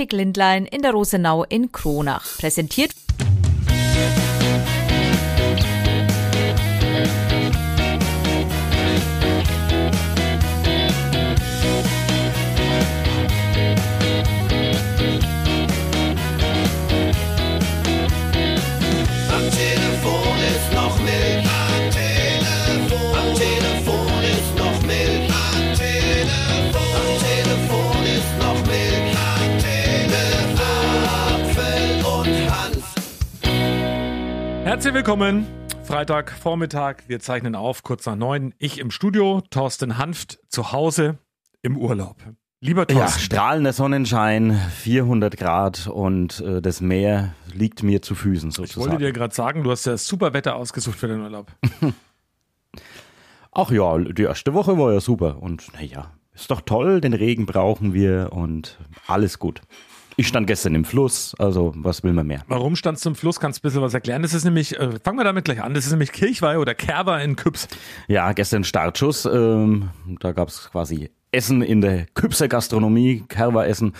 Optik Lindlein in der Rosenau in Kronach. Präsentiert Herzlich willkommen. Freitag Vormittag. Wir zeichnen auf, kurz nach neun. Ich im Studio, Thorsten Hanft zu Hause im Urlaub. Lieber Ja, Thorsten, strahlender Sonnenschein, 400 Grad und äh, das Meer liegt mir zu Füßen ich wollte sozusagen. dir gerade sagen, du hast ja super Wetter ausgesucht für den Urlaub. Ach ja, die erste Woche war ja super und naja, ist doch toll, den Regen brauchen wir und alles gut. Ich stand gestern im Fluss, also was will man mehr? Warum standst du im Fluss? Kannst du ein bisschen was erklären? Das ist nämlich, äh, fangen wir damit gleich an, das ist nämlich Kirchweih oder Kerber in Küps. Ja, gestern Startschuss, ähm, da gab's quasi Essen in der Küpser Gastronomie, Kerwa-Essen.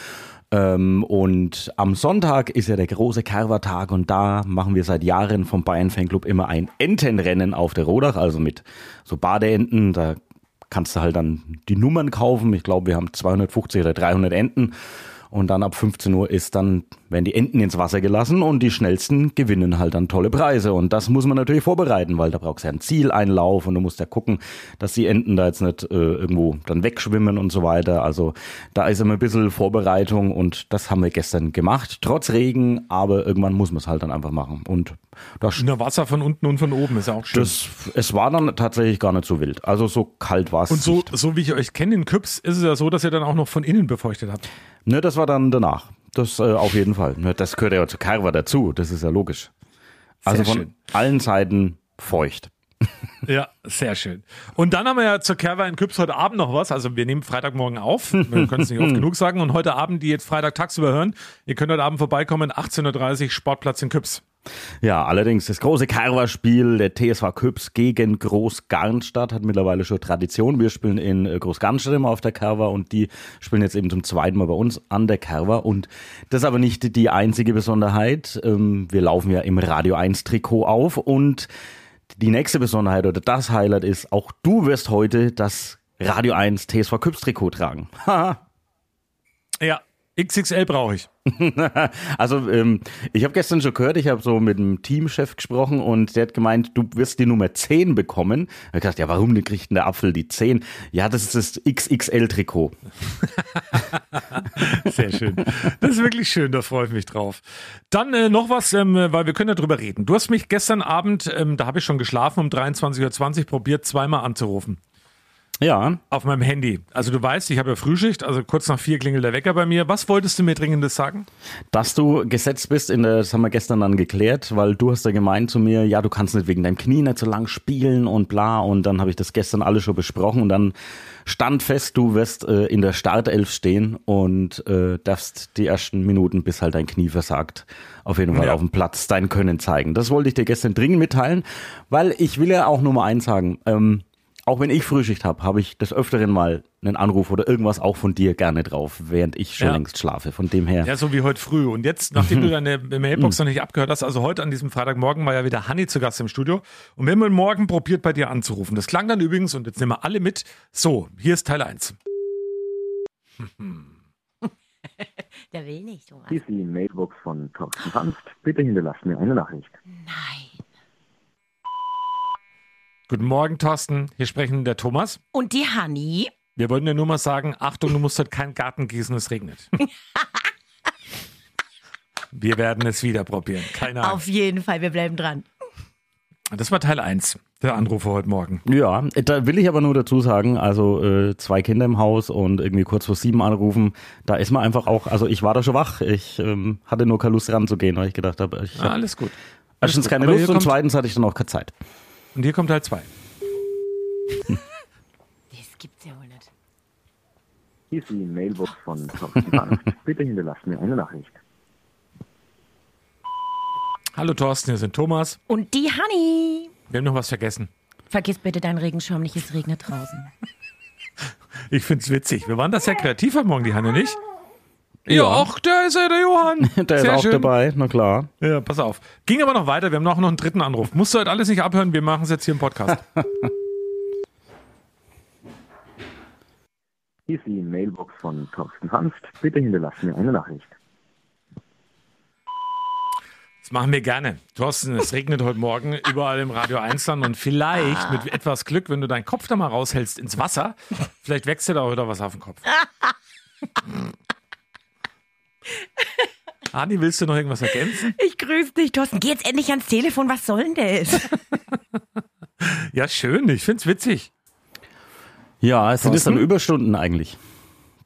Ähm, und am Sonntag ist ja der große Kerwa-Tag und da machen wir seit Jahren vom Bayern Fanclub immer ein Entenrennen auf der Rodach, also mit so Badeenten. Da kannst du halt dann die Nummern kaufen. Ich glaube, wir haben 250 oder 300 Enten. Und dann ab 15 Uhr ist dann, werden die Enten ins Wasser gelassen und die schnellsten gewinnen halt dann tolle Preise. Und das muss man natürlich vorbereiten, weil da brauchst du ja einen Zieleinlauf und du musst ja gucken, dass die Enten da jetzt nicht äh, irgendwo dann wegschwimmen und so weiter. Also da ist immer ein bisschen Vorbereitung und das haben wir gestern gemacht. Trotz Regen, aber irgendwann muss man es halt dann einfach machen. Und das, Nur Wasser von unten und von oben ist ja auch schön. das, es war dann tatsächlich gar nicht so wild. Also so kalt war es. und so, nicht. so wie ich euch kenne in Küps, ist es ja so, dass ihr dann auch noch von innen befeuchtet habt. Ne, das war dann danach. Das äh, auf jeden Fall. Ne, das gehört ja zu Carver dazu. Das ist ja logisch. Also Sehr von schön. allen Seiten feucht. Ja, sehr schön. Und dann haben wir ja zur Kerwa in Küps heute Abend noch was. Also wir nehmen Freitagmorgen auf. Wir können es nicht oft genug sagen. Und heute Abend, die jetzt Freitag tagsüber hören, ihr könnt heute Abend vorbeikommen, 18.30 Uhr Sportplatz in Küps. Ja, allerdings das große Carver-Spiel der TSV Küps gegen Großgarnstadt hat mittlerweile schon Tradition. Wir spielen in äh, Großgarnstadt immer auf der Carver und die spielen jetzt eben zum zweiten Mal bei uns an der Carver. Und das ist aber nicht die einzige Besonderheit. Ähm, Wir laufen ja im Radio 1 Trikot auf und die nächste Besonderheit oder das Highlight ist, auch du wirst heute das Radio 1 TSV Küps Trikot tragen. Haha. Ja, XXL brauche ich. Also ähm, ich habe gestern schon gehört, ich habe so mit dem Teamchef gesprochen und der hat gemeint, du wirst die Nummer 10 bekommen. Ich habe gesagt, ja, warum kriegt denn der Apfel die 10? Ja, das ist das XXL-Trikot. Sehr schön. Das ist wirklich schön, da freue ich mich drauf. Dann äh, noch was, ähm, weil wir können ja drüber reden. Du hast mich gestern Abend, ähm, da habe ich schon geschlafen, um 23.20 Uhr probiert, zweimal anzurufen. Ja, Auf meinem Handy. Also du weißt, ich habe ja Frühschicht, also kurz nach vier klingelt der Wecker bei mir. Was wolltest du mir dringendes sagen? dass du gesetzt bist, in der, das haben wir gestern dann geklärt, weil du hast ja gemeint zu mir, ja, du kannst nicht wegen deinem Knie nicht so lang spielen und bla. Und dann habe ich das gestern alles schon besprochen und dann stand fest, du wirst äh, in der Startelf stehen und äh, darfst die ersten Minuten, bis halt dein Knie versagt, auf jeden Fall Ja. auf dem Platz dein Können zeigen. Das wollte ich dir gestern dringend mitteilen, weil ich will ja auch Nummer eins sagen, ähm, auch wenn ich Frühschicht habe, habe ich des Öfteren mal einen Anruf oder irgendwas auch von dir gerne drauf, während ich schon Ja. längst schlafe. Von dem her. Ja, so wie heute früh. Und jetzt, nachdem du deine Mailbox noch nicht abgehört hast, also heute an diesem Freitagmorgen war ja wieder Hanni zu Gast im Studio. Und wir haben Morgen probiert, bei dir anzurufen. Das klang dann übrigens, und jetzt nehmen wir alle mit, so, hier ist Teil 1. Der will nicht, Thomas. Hier ist die Mailbox von Thorsten Hanft. Bitte hinterlasst mir eine Nachricht. Nein. Guten Morgen, Thorsten. Hier sprechen der Thomas. Und die Honey? Wir wollten dir nur mal sagen, Achtung, du musst heute keinen Garten gießen, es regnet. Wir werden es wieder probieren. Keine Ahnung. Auf jeden Fall, wir bleiben dran. Das war Teil 1, der Anrufe heute Morgen. Ja, da will ich aber nur dazu sagen, also äh, zwei Kinder im Haus und irgendwie kurz vor sieben anrufen, da ist man einfach auch, also ich war da schon wach, ich ähm, hatte nur keine Lust ranzugehen, weil ich gedacht habe, ich Ah, habe alles gut. Alles erstens gut. keine Aber Lust und zweitens hatte ich dann auch keine Zeit. Und hier kommt Teil 2. Das gibt's ja wohl nicht. Hier ist die Mailbox von Thorsten. Bitte hinterlasst mir eine Nachricht. Hallo Thorsten, hier sind Thomas. Und die Honey? Wir haben noch was vergessen. Vergiss bitte deinen Regenschirm nicht, es regnet draußen. Ich find's witzig. Wir waren da sehr kreativ heute Morgen, die Hanne nicht. Ja, ach, da ist er, der Johann. Der ist Sehr auch schön. dabei, na klar. Ja, pass auf. Ging aber noch weiter. Wir haben noch einen dritten Anruf. Musst du halt alles nicht abhören. Wir machen es jetzt hier im Podcast. Hier ist die Mailbox von Thorsten Hanft. Bitte hinterlassen mir eine Nachricht. Das machen wir gerne. Thorsten, es regnet heute Morgen überall im Radio 1 Land und vielleicht mit etwas Glück, wenn du deinen Kopf da mal raushältst ins Wasser, vielleicht wächst dir da wieder was auf den Kopf. Ani, willst du noch irgendwas ergänzen? Ich grüße dich, Thorsten. Geh jetzt endlich ans Telefon. Was soll denn das? Ja, schön. Ich find's witzig. Ja, es sind es dann Thorsten? Überstunden eigentlich,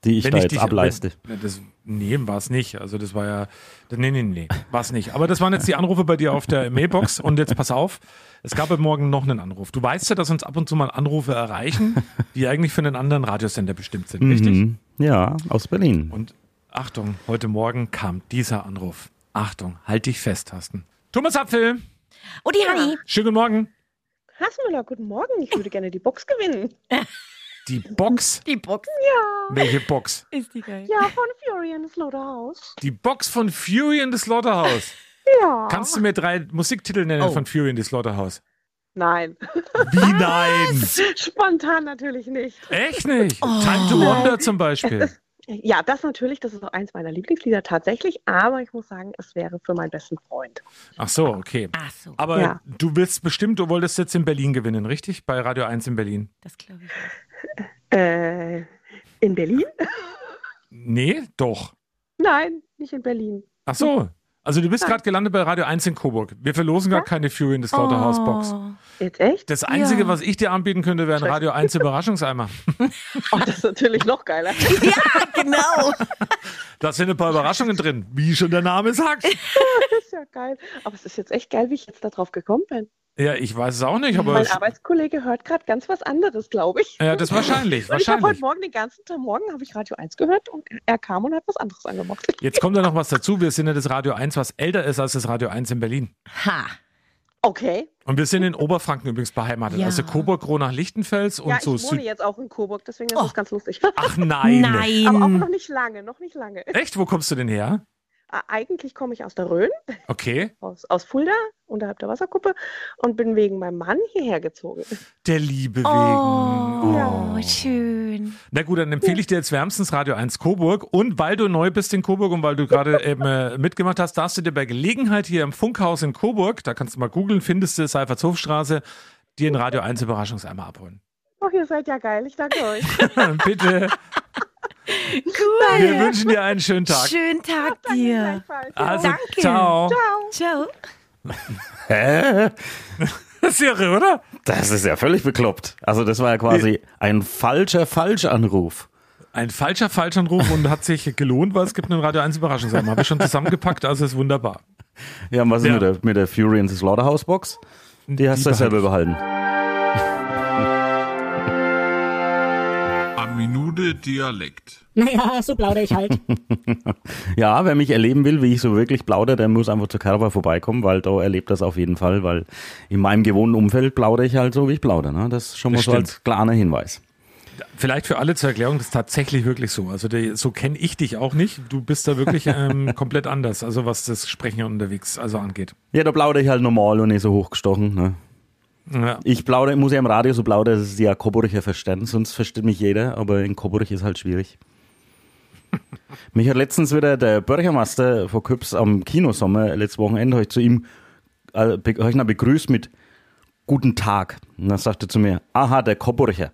die ich Wenn da ich jetzt dich- ableiste. Wenn, das, nee, war es nicht. Also das war ja. Nee, nee, nee, war es nicht. Aber das waren jetzt die Anrufe bei dir auf der Mailbox. Und jetzt pass auf, es gab heute Morgen noch einen Anruf. Du weißt ja, dass uns ab und zu mal Anrufe erreichen, die eigentlich für einen anderen Radiosender bestimmt sind, richtig? Mhm. Ja, aus Berlin. Und Achtung, heute Morgen kam dieser Anruf. Achtung, halt dich fest, Tasten. Thomas Apfel, Oh, die Honey. schönen guten Morgen. Hassmüller, guten Morgen. Ich würde gerne die Box gewinnen. Die Box. Die Box Welche Box? ist die geil. Ja, von Fury in the Slaughterhouse. Die Box von Fury in the Slaughterhouse. Ja. Kannst du mir drei Musiktitel nennen Oh. von Fury in the Slaughterhouse? Nein. Wie nein? Spontan natürlich nicht. Echt nicht? Time to Wonder zum Beispiel. Ja, das natürlich. Das ist auch eins meiner Lieblingslieder tatsächlich. Aber ich muss sagen, es wäre für meinen besten Freund. Ach so, okay. Ach so, Aber Ja. du willst bestimmt, du wolltest jetzt in Berlin gewinnen, richtig? Bei Radio 1 in Berlin. das glaube ich. Äh, in Berlin? Nee, doch. Nein, nicht in Berlin. Ach so. Also du bist gerade gelandet bei Radio 1 in Coburg. Wir verlosen gar keine Fury in the Slaughterhouse Box. Oh. Jetzt echt? Das Einzige, Ja. was ich dir anbieten könnte, wäre ein Radio 1 Überraschungseimer. Oh, das ist natürlich noch geiler. Genau. Da sind ein paar Überraschungen drin, wie schon der Name sagt. Das ist ja geil. Aber es ist jetzt echt geil, wie ich jetzt da drauf gekommen bin. Ja, ich weiß es auch nicht, aber mein Arbeitskollege hört gerade ganz was anderes, glaube ich. ja, das wahrscheinlich, Und ich habe heute wahrscheinlich. Morgen den ganzen Tag morgen habe ich Radio 1 gehört und er kam und hat was anderes angemacht. Jetzt kommt da noch was dazu. Wir sind ja das Radio 1, was älter ist als das Radio 1 in Berlin. Ha. Okay. Und wir sind in Oberfranken übrigens beheimatet. Ja. Also Coburg, Kronach, Lichtenfels und ja, so ich wohne Süd. jetzt auch in Coburg, deswegen ist Oh. es ganz lustig. Ach nein. Aber auch Nein. noch nicht lange, noch nicht lange. Echt? Wo kommst du denn her? Eigentlich komme ich aus der Rhön, Okay. aus, aus Fulda, unterhalb der Wasserkuppe und bin wegen meinem Mann hierher gezogen. Der Liebe wegen. Oh, schön. Na gut, dann empfehle ich dir jetzt wärmstens Radio 1 Coburg. Und weil du neu bist in Coburg und weil du gerade eben äh, mitgemacht hast, darfst du dir bei Gelegenheit hier im Funkhaus in Coburg, da kannst du mal googeln, findest du Seifertshofstraße, dir einen Radio 1 Überraschungseimer abholen. Oh, ihr seid ja geil, ich danke euch. Bitte. Cool. Wir wünschen dir einen schönen Tag. Schönen Tag dir. Gleichfalls. Also, Danke. ciao. Ciao. Ciao. Hä? Das ist irre, oder? Das ist ja völlig bekloppt. Also das war ja quasi ein falscher Falschanruf. Ein falscher Falschanruf und hat sich gelohnt, weil es gibt einen Radio 1 Überraschungseimer. Habe ich schon zusammengepackt, also ist wunderbar. Ja, und was ist Ja. mit der, mit der Fury in the Slaughterhouse Box? Die hast Die du ja selber behalten. Minute Dialekt. Naja, so plaudere ich halt. Ja, wer mich erleben will, wie ich so wirklich plaudere, der muss einfach zur Kerber vorbeikommen, weil da erlebt das auf jeden Fall, weil in meinem gewohnten Umfeld plaudere ich halt so, wie ich plaudere. Ne? Das ist schon mal Das so stimmt. als kleiner Hinweis. Vielleicht für alle zur Erklärung, das ist tatsächlich wirklich so. Also der, so kenne ich dich auch nicht. Du bist da wirklich ähm, komplett anders, also was das Sprechen unterwegs also angeht. Ja, da plaudere ich halt normal und nicht so hochgestochen. Ne? Ja. Ich plaudere, ich muss ja im Radio so plaudern, dass es die ja Coburger verstehen, sonst versteht mich jeder, aber in Coburg ist halt schwierig. mich hat letztens wieder der Bürgermeister von Küps am Kinosommer, letztes Wochenende, hab ich zu ihm, äh, be- ich ihn begrüßt mit Guten Tag. Und dann sagte er zu mir, aha, der Coburger.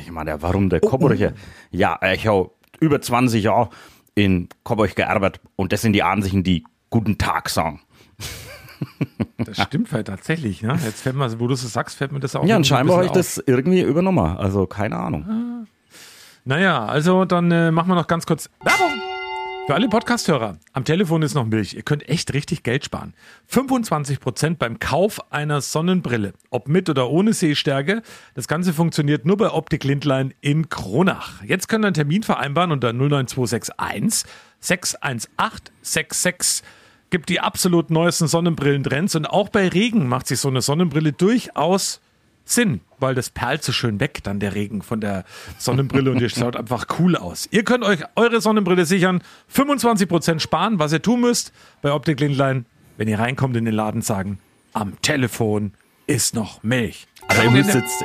Ich meine, warum der Coburger? Ja, ich habe über 20 Jahre in Coburg gearbeitet und das sind die Ansichten, die Guten Tag sagen. Das stimmt halt tatsächlich. Ne? Jetzt fällt mir, wo du es sagst, fällt mir das auch Ja, und scheinbar habe ich das irgendwie übernommen. Also keine Ahnung. auf. Naja, also dann äh, machen wir noch ganz kurz Werbung. Für alle Podcasthörer, am Telefon ist noch Milch. Ihr könnt echt richtig Geld sparen. 25% beim Kauf einer Sonnenbrille. Ob mit oder ohne Sehstärke. Das Ganze funktioniert nur bei Optik Lindlein in Kronach. Jetzt könnt ihr einen Termin vereinbaren unter 09261 61866. Gibt die absolut neuesten Sonnenbrillentrends und auch bei Regen macht sich so eine Sonnenbrille durchaus Sinn, weil das perlt so schön weg, dann der Regen von der Sonnenbrille und ihr schaut einfach cool aus. Ihr könnt euch eure Sonnenbrille sichern, 25% sparen, was ihr tun müsst bei Optik Lindlein, wenn ihr reinkommt in den Laden, sagen, am Telefon ist noch Milch. Also ihr müsst jetzt,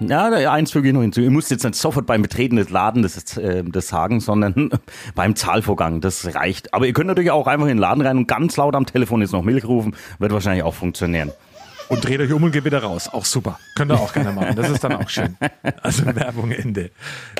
ja, eins füge ich noch hinzu. Ihr müsst jetzt nicht sofort beim Betreten des Ladens das, äh, das sagen, sondern beim Zahlvorgang. Das reicht. Aber ihr könnt natürlich auch einfach in den Laden rein und ganz laut am Telefon jetzt noch Milch rufen. Wird wahrscheinlich auch funktionieren. Und dreht euch um und geht wieder raus. Auch super. Könnt ihr auch gerne machen. Das ist dann auch schön. Also Werbung Ende.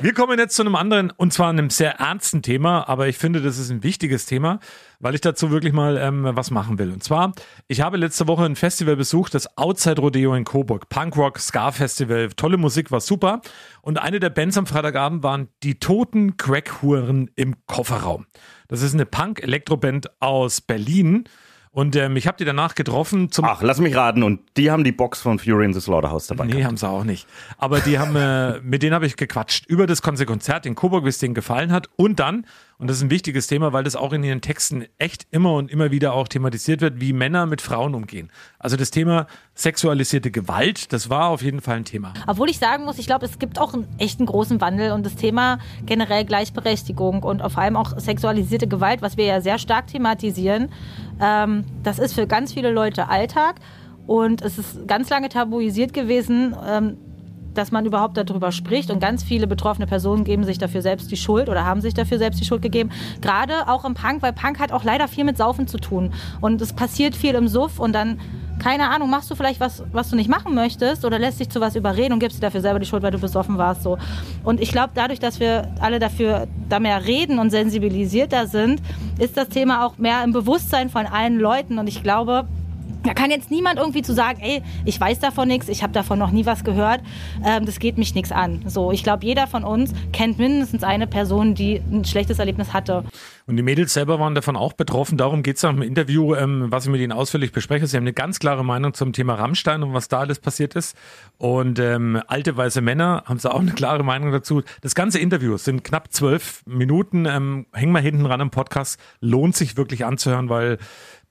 Wir kommen jetzt zu einem anderen, und zwar einem sehr ernsten Thema, aber ich finde, das ist ein wichtiges Thema, weil ich dazu wirklich mal ähm, was machen will. Und zwar, ich habe letzte Woche ein Festival besucht, das Outside Rodeo in Coburg. Punkrock, Ska Festival. Tolle Musik, war super. Und eine der Bands am Freitagabend waren die Toten Crackhuren im Kofferraum. Das ist eine Punk-Elektroband aus Berlin. Und ähm, ich habe die danach getroffen zum Ach, lass mich raten. Und die haben die Box von Fury in the Slaughterhouse dabei. Nee, gehabt. haben sie auch nicht. Aber die haben, äh, mit denen habe ich gequatscht über das ganze Konzert in Coburg, wie es denen gefallen hat. Und dann, und das ist ein wichtiges Thema, weil das auch in ihren Texten echt immer und immer wieder auch thematisiert wird, wie Männer mit Frauen umgehen. Also das Thema sexualisierte Gewalt, das war auf jeden Fall ein Thema. Obwohl ich sagen muss, ich glaube, es gibt auch einen echten großen Wandel und das Thema generell Gleichberechtigung und vor allem auch sexualisierte Gewalt, was wir ja sehr stark thematisieren, ähm, das ist für ganz viele Leute Alltag und es ist ganz lange tabuisiert gewesen, ähm, dass man überhaupt darüber spricht und ganz viele betroffene Personen geben sich dafür selbst die Schuld oder haben sich dafür selbst die Schuld gegeben. Gerade auch im Punk, weil Punk hat auch leider viel mit Saufen zu tun und es passiert viel im Suff und dann keine Ahnung, machst du vielleicht was, was du nicht machen möchtest oder lässt dich zu was überreden und gibst dir dafür selber die Schuld, weil du besoffen warst. So. Und ich glaube, dadurch, dass wir alle dafür da mehr reden und sensibilisierter sind, ist das Thema auch mehr im Bewusstsein von allen Leuten. Und ich glaube, da kann jetzt niemand irgendwie zu sagen, ey, ich weiß davon nichts, ich habe davon noch nie was gehört, ähm, das geht mich nichts an. So, ich glaube, jeder von uns kennt mindestens eine Person, die ein schlechtes Erlebnis hatte. Und die Mädels selber waren davon auch betroffen. Darum geht es auch im Interview, ähm, was ich mit ihnen ausführlich bespreche. Sie haben eine ganz klare Meinung zum Thema Rammstein und was da alles passiert ist. Und ähm, alte weiße Männer haben sie auch eine klare Meinung dazu. Das ganze Interview sind knapp zwölf Minuten. Ähm, hängen wir hinten ran am Podcast. Lohnt sich wirklich anzuhören, weil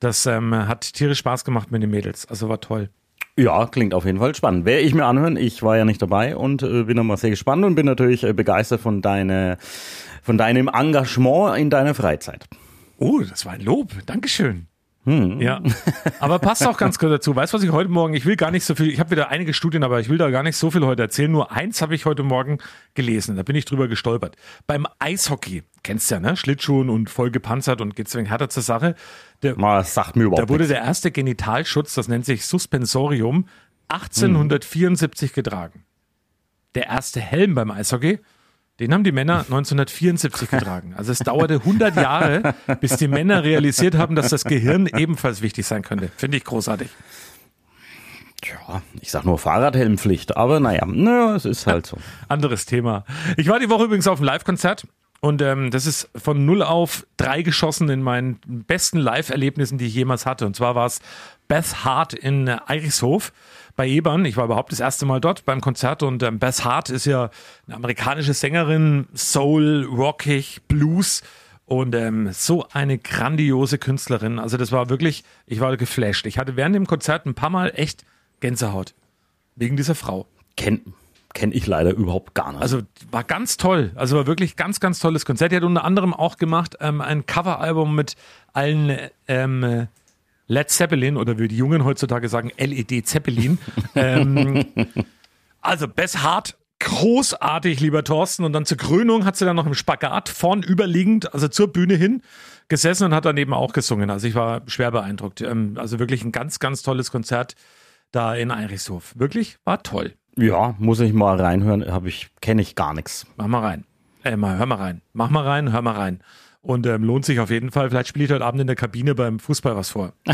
das ähm, hat tierisch Spaß gemacht mit den Mädels. Also war toll. Ja, klingt auf jeden Fall spannend. Werde ich mir anhören. Ich war ja nicht dabei und äh, bin nochmal sehr gespannt und bin natürlich äh, begeistert von, deine, von deinem Engagement in deiner Freizeit. Oh, das war ein Lob. Dankeschön. Ja, aber passt auch ganz gut dazu. Weißt du, was ich heute Morgen, ich will gar nicht so viel, ich habe wieder einige Studien, aber ich will da gar nicht so viel heute erzählen. Nur eins habe ich heute Morgen gelesen, da bin ich drüber gestolpert. Beim Eishockey, kennst du ja, ne? Schlittschuhen und voll gepanzert und geht's wegen härter zur Sache. Der, Mal sagt mir überhaupt da wurde nichts. der erste Genitalschutz, das nennt sich Suspensorium, 1874 getragen. Der erste Helm beim Eishockey, den haben die Männer 1974 getragen. Also es dauerte 100 Jahre, bis die Männer realisiert haben, dass das Gehirn ebenfalls wichtig sein könnte. Finde ich großartig. Ja, ich sag nur Fahrradhelmpflicht, aber naja, naja, es ist halt so. Anderes Thema. Ich war die Woche übrigens auf einem Live-Konzert und ähm, das ist von null auf drei geschossen in meinen besten Live-Erlebnissen, die ich jemals hatte. Und zwar war es Beth Hart in äh, Eichshof bei Ebern. Ich war überhaupt das erste Mal dort beim Konzert und ähm, Beth Hart ist ja eine amerikanische Sängerin, Soul, Rockig, Blues. Und ähm, so eine grandiose Künstlerin. Also das war wirklich, ich war geflasht. Ich hatte während dem Konzert ein paar Mal echt Gänsehaut. Wegen dieser Frau. Kenn, kenn ich leider überhaupt gar nicht. Also war ganz toll. Also war wirklich ganz, ganz tolles Konzert. Die hat unter anderem auch gemacht ähm, ein Coveralbum mit allen ähm, Led Zeppelin oder wie die Jungen heutzutage sagen, LED Zeppelin. ähm, also Bess Hart, großartig, lieber Thorsten. Und dann zur Krönung hat sie dann noch im Spagat vorn überliegend, also zur Bühne hin, gesessen und hat dann eben auch gesungen. Also ich war schwer beeindruckt. Ähm, also wirklich ein ganz, ganz tolles Konzert da in Eichshof. Wirklich, war toll. ja, muss ich mal reinhören, habe ich, kenne ich gar nichts. Mach mal rein. Äh, mal, hör mal rein. Mach mal rein, hör mal rein. Und ähm, lohnt sich auf jeden Fall. Vielleicht spiele ich heute Abend in der Kabine beim Fußball was vor.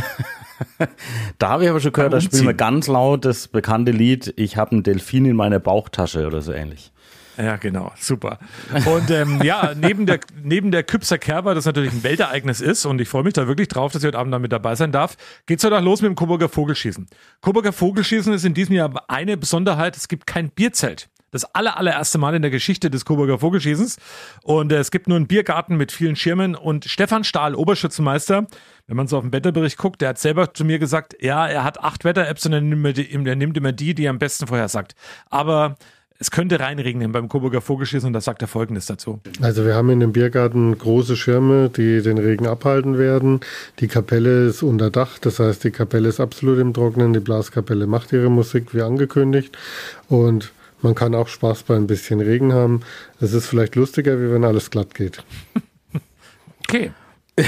Da habe ich aber schon gehört, da spielen wir ganz laut das bekannte Lied Ich habe einen Delfin in meiner Bauchtasche oder so ähnlich. Ja, genau. Super. Und ähm, ja, neben der, neben der Küpser Kerber, das natürlich ein Weltereignis ist, und ich freue mich da wirklich drauf, dass ich heute Abend da mit dabei sein darf, geht's heute auch los mit dem Coburger Vogelschießen. Coburger Vogelschießen ist in diesem Jahr eine Besonderheit, es gibt kein Bierzelt. Das aller, allererste Mal in der Geschichte des Coburger Vogelschießens. Und äh, es gibt nur einen Biergarten mit vielen Schirmen. Und Stefan Stahl, Oberschützenmeister, wenn man so auf den Wetterbericht guckt, der hat selber zu mir gesagt, ja, er hat acht Wetter-Apps und er nimmt, immer die, er nimmt immer die, die er am besten vorher sagt. Aber es könnte reinregnen beim Coburger Vogelschießen und da sagt er Folgendes dazu. Also wir haben in dem Biergarten große Schirme, die den Regen abhalten werden. Die Kapelle ist unter Dach, das heißt die Kapelle ist absolut im Trocknen. Die Blaskapelle macht ihre Musik wie angekündigt und man kann auch Spaß bei ein bisschen Regen haben. Es ist vielleicht lustiger, wie wenn alles glatt geht. Okay.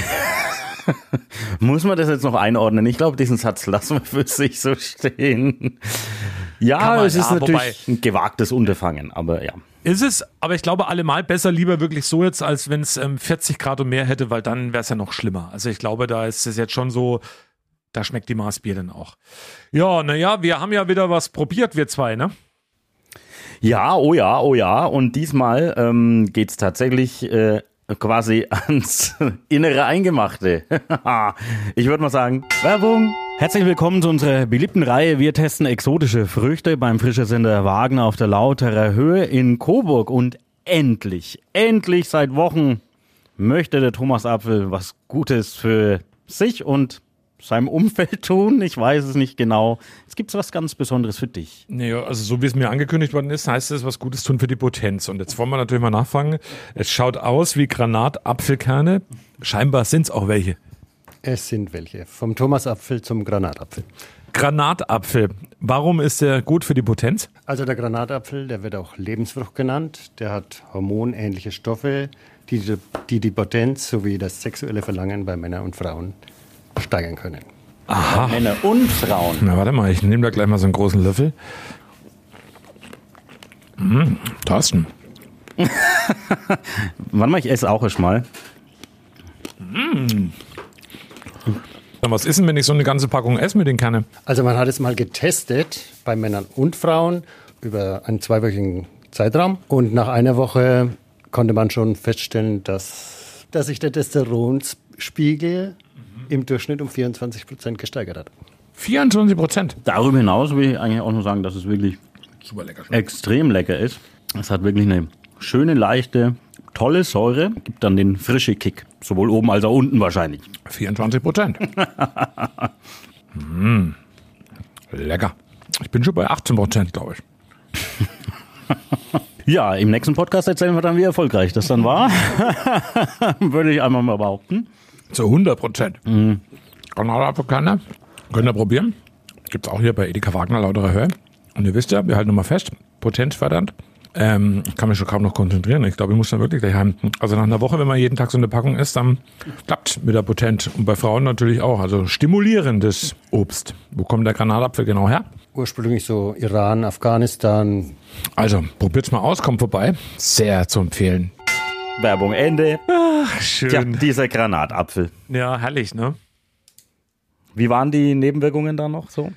Muss man das jetzt noch einordnen? Ich glaube, diesen Satz lassen wir für sich so stehen. Ja, man, es ist ja, natürlich ein gewagtes Unterfangen, aber ja. Ist es, aber ich glaube allemal besser lieber wirklich so jetzt, als wenn es ähm, 40 Grad und mehr hätte, weil dann wäre es ja noch schlimmer. Also ich glaube, da ist es jetzt schon so, da schmeckt die Maßbier dann auch. Ja, naja, wir haben ja wieder was probiert, wir zwei, ne? Ja, oh ja, oh ja. Und diesmal ähm, geht's tatsächlich äh, quasi ans innere Eingemachte. ich würde mal sagen, Werbung. Herzlich willkommen zu unserer beliebten Reihe. Wir testen exotische Früchte beim Frischer Sender Wagner auf der Lauterer Höhe in Coburg. Und endlich, endlich seit Wochen möchte der Thomas Apfel was Gutes für sich und seinem Umfeld tun. Ich weiß es nicht genau. Es gibt was ganz Besonderes für dich. Naja, also so wie es mir angekündigt worden ist, heißt es was Gutes tun für die Potenz. Und jetzt wollen wir natürlich mal nachfragen. Es schaut aus wie Granatapfelkerne. Scheinbar sind es auch welche. Es sind welche. Vom Thomasapfel zum Granatapfel. Granatapfel. Warum ist der gut für die Potenz? Also der Granatapfel, der wird auch Lebensfrucht genannt. Der hat hormonähnliche Stoffe, die, die, die Potenz sowie das sexuelle Verlangen bei Männern und Frauen steigern können. Aha. Männer und Frauen. Na, warte mal, ich nehme da gleich mal so einen großen Löffel. Mmh, Thorsten. Warte mal, ich esse auch erst mal. Na, Was ist denn, wenn ich so eine ganze Packung esse mit den Kernen? Also man hat es mal getestet bei Männern und Frauen über einen zweiwöchigen Zeitraum. Und nach einer Woche konnte man schon feststellen, dass, dass sich der Testosteronspiegel im Durchschnitt um 24 Prozent gesteigert hat. 24 Prozent. Darüber hinaus will ich eigentlich auch nur sagen, dass es wirklich Super lecker. extrem lecker ist. Es hat wirklich eine schöne, leichte, tolle Säure. Gibt dann den frische Kick. Sowohl oben als auch unten wahrscheinlich. 24 Prozent. mm, lecker. Ich bin schon bei 18 Prozent, glaube ich. Ja, im nächsten Podcast erzählen wir dann, wie erfolgreich das dann war. Würde ich einmal mal behaupten. Zu 100 Prozent. Granatapfelkerne. Könnt ihr probieren. Gibt's auch hier bei Edeka Wagner lautere Höhe. Und ihr wisst ja, wir halten nochmal fest, potenzfördernd. Ähm, ich kann mich schon kaum noch konzentrieren. Ich glaube, ich muss dann wirklich gleich heim. Also nach einer Woche, wenn man jeden Tag so eine Packung isst, dann klappt mit der Potenz. Und bei Frauen natürlich auch. Also stimulierendes Obst. Wo kommt der Granatapfel genau her? Ursprünglich so Iran, Afghanistan. Also, probiert's mal aus, kommt vorbei. Sehr zu empfehlen. Werbung Ende. Schön. Tja, dieser Granatapfel. Ja, herrlich, ne? Wie waren die Nebenwirkungen da noch so?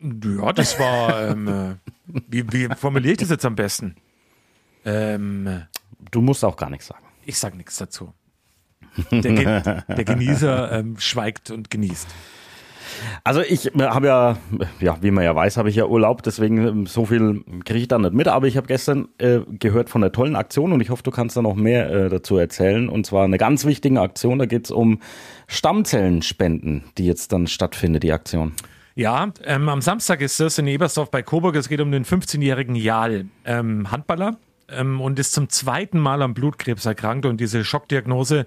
Ja, das war, ähm, äh, wie, wie formuliere ich das jetzt am besten? Ähm, Du musst auch gar nichts sagen. ich sag nichts dazu. Der, Ge der Genießer ähm, schweigt und genießt. Also ich habe ja, ja, wie man ja weiß, habe ich ja Urlaub, deswegen ähm, so viel kriege ich da nicht mit. Aber ich habe gestern äh, gehört von der tollen Aktion und ich hoffe, du kannst da noch mehr äh, dazu erzählen. Und zwar eine ganz wichtige Aktion, da geht es um Stammzellenspenden, die jetzt dann stattfindet, die Aktion. Ja, ähm, am Samstag ist das in Ebersdorf bei Coburg. Es geht um den 15-jährigen Jahl, ähm, Handballer, ähm, und ist zum zweiten Mal am Blutkrebs erkrankt. Und diese Schockdiagnose,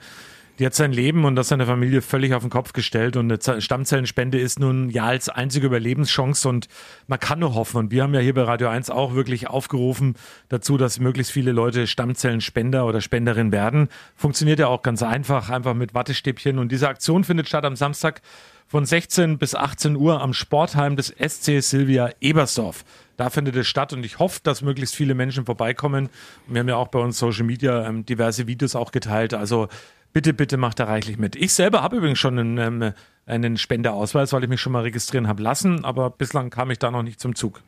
die hat sein Leben und das seiner Familie völlig auf den Kopf gestellt. Und eine Stammzellenspende ist nun Jahls einzige Überlebenschance und man kann nur hoffen. Und wir haben ja hier bei Radio 1 auch wirklich aufgerufen dazu, dass möglichst viele Leute Stammzellenspender oder Spenderin werden. Funktioniert ja auch ganz einfach, einfach mit Wattestäbchen. Und diese Aktion findet statt am Samstag von 16 bis 18 Uhr am Sportheim des SC Silvia Ebersdorf. Da findet es statt und ich hoffe, dass möglichst viele Menschen vorbeikommen. Wir haben ja auch bei uns Social Media ähm, diverse Videos auch geteilt. Also bitte, bitte macht da reichlich mit. Ich selber habe übrigens schon einen, ähm, einen Spendeausweis, weil ich mich schon mal registrieren habe lassen, aber bislang kam ich da noch nicht zum Zug.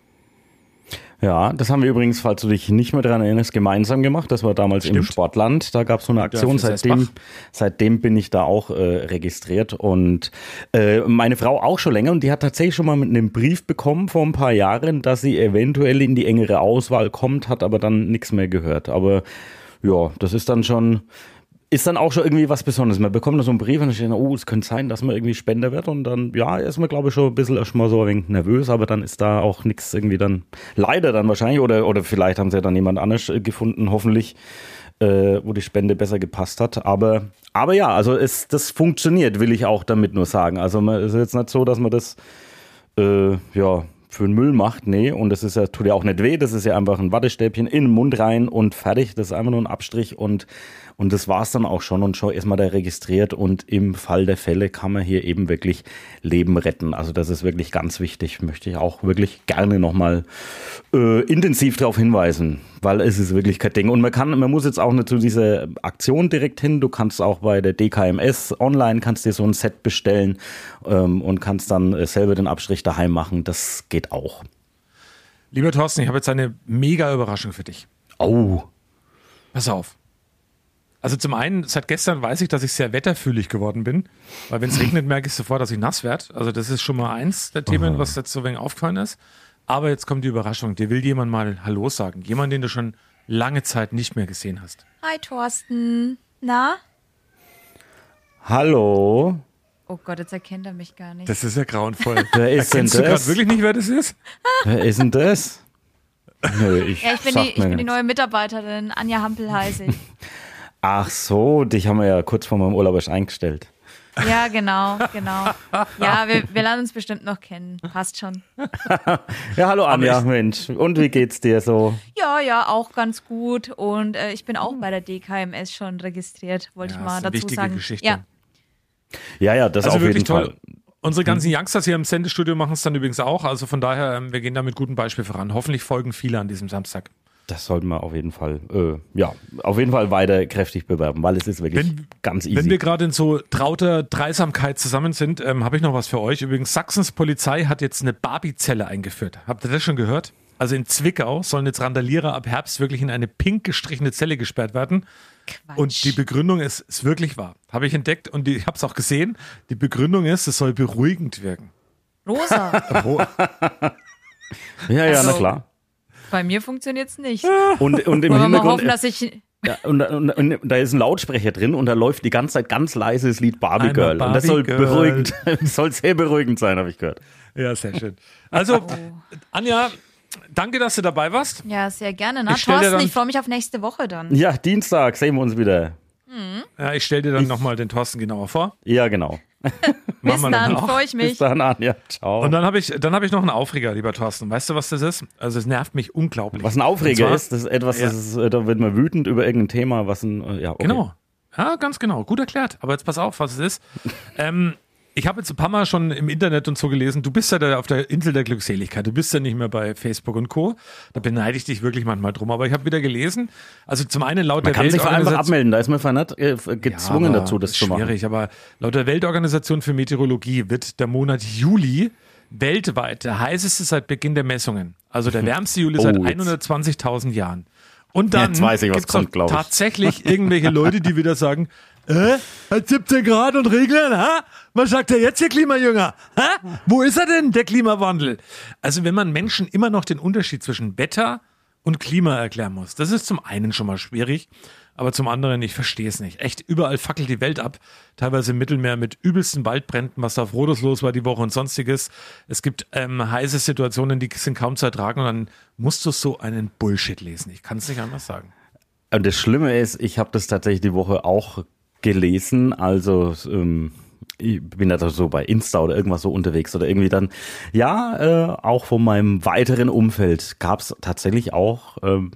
Ja, das haben wir übrigens, falls du dich nicht mehr daran erinnerst, gemeinsam gemacht. Das war damals im Stimmt. Sportland. Da gab es so eine Aktion. Seitdem, seitdem bin ich da auch äh, registriert. Und äh, meine Frau auch schon länger. Und die hat tatsächlich schon mal mit einem Brief bekommen vor ein paar Jahren, dass sie eventuell in die engere Auswahl kommt, hat aber dann nichts mehr gehört. Aber ja, das ist dann schon. Ist dann auch schon irgendwie was Besonderes. Man bekommt so einen Brief und dann steht, oh, es könnte sein, dass man irgendwie Spender wird. Und dann, ja, ist man, glaube ich, schon ein bisschen erstmal so ein wenig nervös, aber dann ist da auch nichts irgendwie dann, leider dann wahrscheinlich, oder, oder vielleicht haben sie ja dann jemand anders äh, gefunden, hoffentlich, äh, wo die Spende besser gepasst hat. Aber, aber ja, also es, das funktioniert, will ich auch damit nur sagen. Also man ist jetzt nicht so, dass man das, äh, ja, für den Müll macht, nee, und das ist ja, tut ja auch nicht weh, das ist ja einfach ein Wattestäbchen in den Mund rein und fertig, das ist einfach nur ein Abstrich und, und das war's dann auch schon und schon erstmal da registriert und im Fall der Fälle kann man hier eben wirklich Leben retten. Also das ist wirklich ganz wichtig, möchte ich auch wirklich gerne nochmal äh, intensiv darauf hinweisen, weil es ist wirklich kein Ding. Und man kann, man muss jetzt auch nicht zu dieser Aktion direkt hin, du kannst auch bei der DKMS online, kannst dir so ein Set bestellen ähm, und kannst dann äh, selber den Abstrich daheim machen, das geht auch. Lieber Thorsten, ich habe jetzt eine mega Überraschung für dich. Oh. Pass auf. Also zum einen, seit gestern weiß ich, dass ich sehr wetterfühlig geworden bin, weil wenn es regnet, merke ich sofort, dass ich nass werde. Also das ist schon mal eins der Themen, was jetzt so wenig aufgefallen ist. Aber jetzt kommt die Überraschung. Dir will jemand mal Hallo sagen. Jemand, den du schon lange Zeit nicht mehr gesehen hast. Hi Thorsten. Na? Hallo. Oh Gott, jetzt erkennt er mich gar nicht. Das ist ja grauenvoll. Wer ist denn Erkennst du gerade das? wirklich nicht, wer das ist? Wer ist denn das? Nö, ich, ja, ich bin, die, ich bin die neue Mitarbeiterin. Anja Hampel heiße ich. Ach so, dich haben wir ja kurz vor meinem Urlaub erst eingestellt. Ja, genau, genau. Ja, wir, wir lernen uns bestimmt noch kennen. Passt schon. Ja, hallo Anja, Mensch. Und wie geht's dir so? Ja, ja, auch ganz gut. Und äh, ich bin auch bei der DKMS schon registriert, wollte Ja, ich ist mal eine dazu wichtige sagen. Geschichte. Ja, Ja, ja, das also auf wirklich jeden toll. Fall. Unsere ganzen Youngsters hier im Sendestudio machen es dann übrigens auch. Also von daher, ähm, wir gehen da mit gutem Beispiel voran. Hoffentlich folgen viele an diesem Samstag. Das sollten wir auf jeden Fall, äh, ja, auf jeden Fall weiter kräftig bewerben, weil es ist wirklich ganz easy. Wenn wir gerade in so trauter Dreisamkeit zusammen sind, ähm, habe ich noch was für euch. Übrigens, Sachsens Polizei hat jetzt eine Barbie-Zelle eingeführt. Habt ihr das schon gehört? Also in Zwickau sollen jetzt Randalierer ab Herbst wirklich in eine pink gestrichene Zelle gesperrt werden. Und die Begründung ist, ist wirklich wahr. Habe ich entdeckt und die, ich habe es auch gesehen. Die Begründung ist, es soll beruhigend wirken. Rosa. ja, ja, na Also- klar. Bei mir funktioniert es nicht. Und, und im Wollen mal Hintergrund, hoffen, dass ich. ja, und, und, und da ist ein Lautsprecher drin und da läuft die ganze Zeit ganz leise das Lied Barbie Girl. und das soll Barbie Girl. beruhigend, soll sehr beruhigend sein, habe ich gehört. Ja, sehr schön. Also, Anja, danke, dass du dabei warst. Ja, sehr gerne. Na, Ich Thorsten, ich freue mich auf nächste Woche dann. Ja, Dienstag sehen wir uns wieder. Ja, ich stelle dir dann nochmal den Thorsten genauer vor. Ja, genau. Bis wir dann, freue ich mich. Bis dann, Anja. Ciao. Und dann habe ich, dann habe ich noch einen Aufreger, lieber Thorsten. Weißt du, was das ist? Also es nervt mich unglaublich. Was ein Aufreger zwar- ist, das ist etwas, Ja. das ist, äh, da wird man wütend über irgendein Thema, was ein, äh, ja, okay. Genau. Ja, ganz genau. Gut erklärt. Aber jetzt pass auf, was es ist. ähm, ich habe jetzt ein paar Mal schon im Internet und so gelesen, du bist ja da auf der Insel der Glückseligkeit. Du bist ja nicht mehr bei Facebook und Co. Da beneide ich dich wirklich manchmal drum. Aber ich habe wieder gelesen, also zum einen laut Man der kann sich einfach Weltorganisation- abmelden, da ist man vernat, äh, gezwungen aber dazu, das zu machen. Schwierig, aber laut der Weltorganisation für Meteorologie wird der Monat Juli weltweit der heißeste seit Beginn der Messungen. Also der wärmste Juli Oh, seit jetzt. 120.000 Jahren. Und dann doch glaub ich. tatsächlich irgendwelche Leute, die wieder sagen, äh, hat 17 Grad und Regeln, ha? Was sagt der jetzt, der Klimajünger? Ha? Wo ist er denn, der Klimawandel? Also wenn man Menschen immer noch den Unterschied zwischen Wetter und Klima erklären muss, das ist zum einen schon mal schwierig, aber zum anderen, ich verstehe es nicht. Echt, überall fackelt die Welt ab, teilweise im Mittelmeer mit übelsten Waldbränden, was da auf Rhodos los war die Woche und sonstiges. Es gibt ähm, heiße Situationen, die sind kaum zu ertragen und dann musst du so einen Bullshit lesen. Ich kann es nicht anders sagen. Und das Schlimme ist, ich habe das tatsächlich die Woche auch gelesen, also ähm, ich bin da so bei Insta oder irgendwas so unterwegs oder irgendwie dann, ja, äh, auch von meinem weiteren Umfeld gab es tatsächlich auch ähm,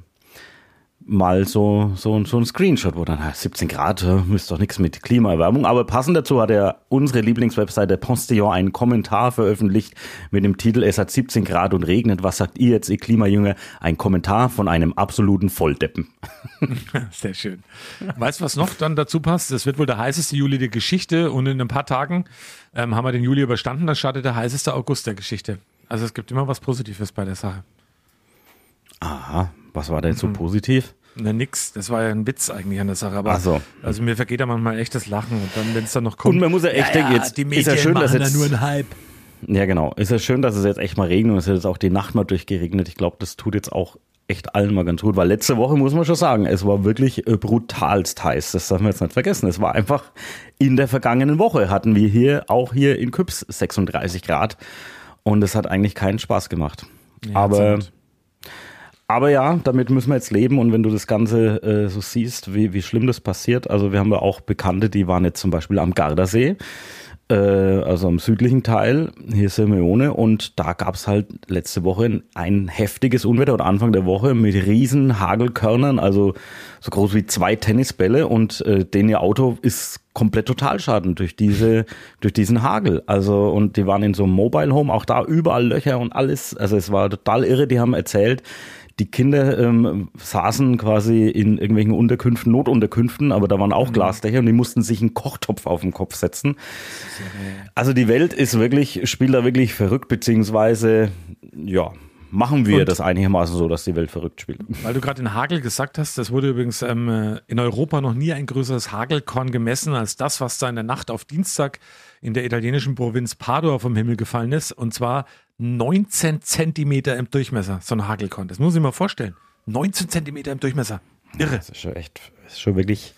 mal so, so, so ein Screenshot, wo dann ah, 17 Grad, äh, ist doch nichts mit Klimaerwärmung. Aber passend dazu hat er unsere Lieblingswebseite Postillon einen Kommentar veröffentlicht mit dem Titel Es hat 17 Grad und regnet. Was sagt ihr jetzt, ihr Klimajünger? Ein Kommentar von einem absoluten Volldeppen. Sehr schön. Weißt du, was noch dann dazu passt? Das wird wohl der heißeste Juli der Geschichte und in ein paar Tagen ähm, haben wir den Juli überstanden, dann startet der heißeste August der Geschichte. Also es gibt immer was Positives bei der Sache. Aha, was war denn so Mhm. positiv? Na nix, das war ja ein Witz eigentlich an der Sache. Aber so. also mir vergeht da manchmal echtes Lachen und dann, wenn es dann noch kommt. Und man muss ja echt denken, jetzt die ist Medien ja schön, dass machen da jetzt- nur einen Hype. Ja, genau. Ist ja schön, dass es jetzt echt mal regnet und es hat jetzt auch die Nacht mal durchgeregnet. Ich glaube, das tut jetzt auch echt allen mal ganz gut, weil letzte Woche muss man schon sagen, es war wirklich äh, brutalst heiß. Das darf man jetzt nicht vergessen. Es war einfach in der vergangenen Woche hatten wir hier, auch hier in Küps 36 Grad und es hat eigentlich keinen Spaß gemacht. Ja, Aber absolut. Aber ja, damit müssen wir jetzt leben und wenn du das Ganze äh, so siehst, wie, wie schlimm das passiert, also wir haben ja auch Bekannte, die waren jetzt zum Beispiel am Gardasee, äh, also am südlichen Teil, hier Simeone und da gab's halt letzte Woche ein, ein heftiges Unwetter oder Anfang der Woche mit riesen Hagelkörnern, also so groß wie zwei Tennisbälle und äh, denen ihr Auto ist komplett Totalschaden durch diese durch diesen Hagel. Also und die waren in so einem Mobile Home, auch da überall Löcher und alles. Also es war total irre. Die haben erzählt, die Kinder ähm, saßen quasi in irgendwelchen Unterkünften, Notunterkünften, aber da waren auch Glasdächer und die mussten sich einen Kochtopf auf den Kopf setzen. Also die Welt ist wirklich, spielt da wirklich verrückt, beziehungsweise ja, machen wir Und- das einigermaßen so, dass die Welt verrückt spielt. Weil du gerade den Hagel gesagt hast, das wurde übrigens ähm, äh, in Europa noch nie ein größeres Hagelkorn gemessen als das, was da in der Nacht auf Dienstag in der italienischen Provinz Padua vom Himmel gefallen ist. Und zwar 19 Zentimeter im Durchmesser, so ein Hagelkorn. Das muss ich mir vorstellen. 19 Zentimeter im Durchmesser. Irre. Das ist schon echt, ist schon wirklich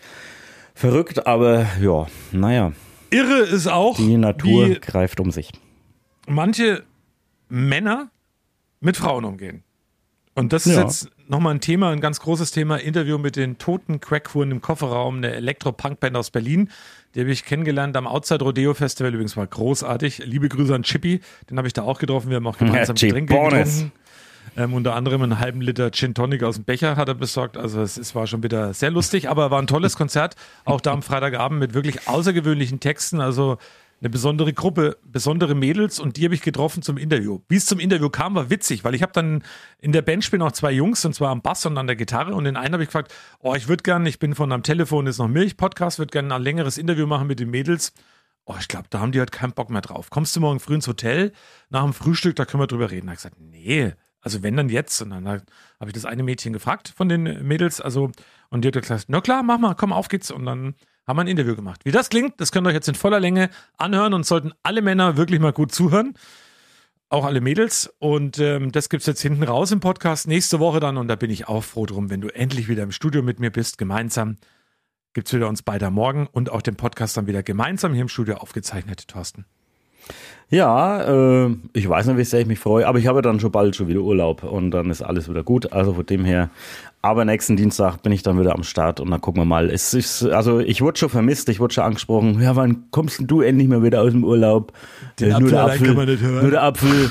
verrückt, aber ja, naja, Irre ist auch, die Natur greift um sich. manche Männer mit Frauen umgehen. Und das ist Ja. jetzt nochmal ein Thema, ein ganz großes Thema. Interview mit den toten Crackhuren im Kofferraum, eine Elektro-Punk-Band aus Berlin. Die habe ich kennengelernt am Outside Rodeo Festival. Übrigens war großartig. Liebe Grüße an Chippy. Den habe ich da auch getroffen. Wir haben auch gemeinsam Ja, Getränke Chippones. getrunken. Ähm, unter anderem einen halben Liter Gin Tonic aus dem Becher hat er besorgt. Also es, es war schon wieder sehr lustig, aber war ein tolles Konzert. Auch da am Freitagabend mit wirklich außergewöhnlichen Texten. Also eine besondere Gruppe, besondere Mädels und die habe ich getroffen zum Interview. Wie es zum Interview kam, war witzig, weil ich habe dann in der Band spielen auch zwei Jungs und zwar am Bass und an der Gitarre und den einen habe ich gefragt, oh, ich würde gerne, ich bin von am Telefon, ist noch Milch-Podcast, würde gerne ein längeres Interview machen mit den Mädels. Oh, ich glaube, da haben die halt keinen Bock mehr drauf. Kommst du morgen früh ins Hotel nach dem Frühstück, da können wir drüber reden. Da habe ich gesagt, nee, also wenn dann jetzt. Und dann habe ich das eine Mädchen gefragt von den Mädels, also und die hat gesagt, na klar, mach mal, komm, auf geht's. Und dann haben wir ein Interview gemacht. Wie das klingt, das könnt ihr euch jetzt in voller Länge anhören und sollten alle Männer wirklich mal gut zuhören. Auch alle Mädels. Und ähm, das gibt's jetzt hinten raus im Podcast nächste Woche dann. Und da bin ich auch froh drum, wenn du endlich wieder im Studio mit mir bist, gemeinsam. Gibt's wieder uns beide morgen und auch den Podcast dann wieder gemeinsam hier im Studio aufgezeichnet, Thorsten. Ja, äh, ich weiß nicht, wie sehr ich mich freue, aber ich habe dann schon bald schon wieder Urlaub und dann ist alles wieder gut. Also von dem her, aber nächsten Dienstag bin ich dann wieder am Start und dann gucken wir mal. Es ist, also ich wurde schon vermisst, ich wurde schon angesprochen. Ja, wann kommst denn du endlich mal wieder aus dem Urlaub? Den Äh, Apfel allein kann man nicht hören. Nur der Apfel,